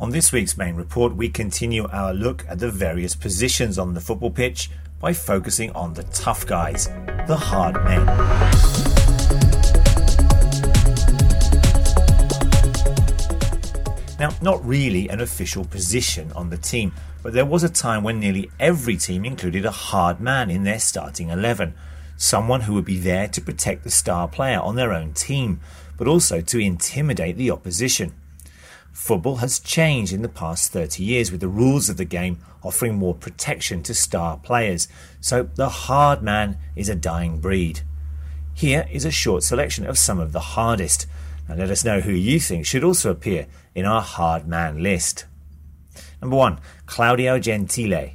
On this week's main report, we continue our look at the various positions on the football pitch by focusing on the tough guys, the hard men. Now, not really an official position on the team, but there was a time when nearly every team included a hard man in their starting 11. Someone who would be there to protect the star player on their own team, but also to intimidate the opposition. Football has changed in the past 30 years with the rules of the game offering more protection to star players, so the hard man is a dying breed. Here is a short selection of some of the hardest. Now let us know who you think should also appear in our hard man list. Number one, Claudio Gentile.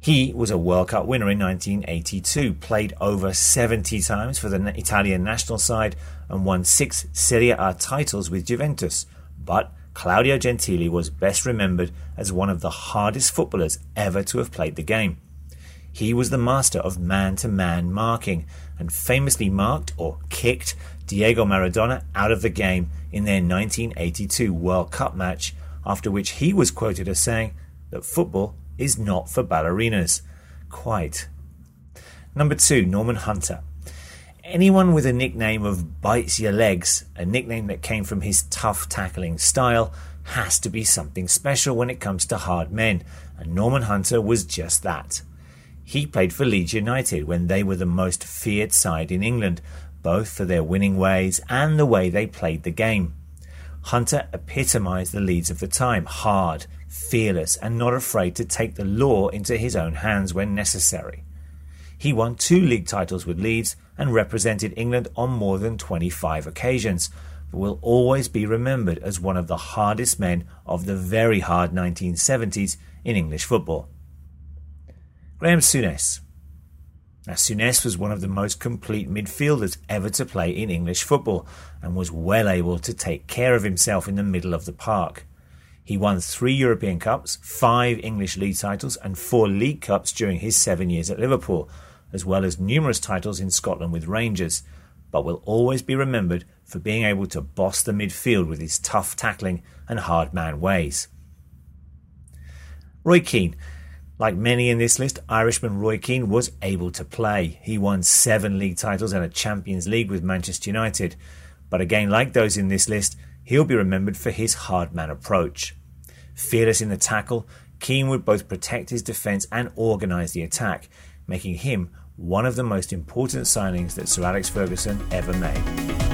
He was a World Cup winner in 1982, played over 70 times for the Italian national side, and won six Serie A titles with Juventus. But Claudio Gentile was best remembered as one of the hardest footballers ever to have played the game. He was the master of man to man marking and famously marked or kicked Diego Maradona out of the game in their 1982 World Cup match, after which he was quoted as saying that football is not for ballerinas. Quite. Number two, Norman Hunter. Anyone with a nickname of Bites Your Legs, a nickname that came from his tough tackling style, has to be something special when it comes to hard men, and Norman Hunter was just that. He played for Leeds United when they were the most feared side in England, both for their winning ways and the way they played the game. Hunter epitomised the Leeds of the time hard, fearless, and not afraid to take the law into his own hands when necessary. He won two league titles with Leeds and represented England on more than 25 occasions, but will always be remembered as one of the hardest men of the very hard 1970s in English football. Graham Souness now, Souness was one of the most complete midfielders ever to play in English football and was well able to take care of himself in the middle of the park. He won three European Cups, five English league titles, and four League Cups during his seven years at Liverpool, as well as numerous titles in Scotland with Rangers, but will always be remembered for being able to boss the midfield with his tough tackling and hard man ways. Roy Keane like many in this list, Irishman Roy Keane was able to play. He won seven league titles and a Champions League with Manchester United. But again, like those in this list, he'll be remembered for his hard man approach. Fearless in the tackle, Keane would both protect his defence and organise the attack, making him one of the most important signings that Sir Alex Ferguson ever made.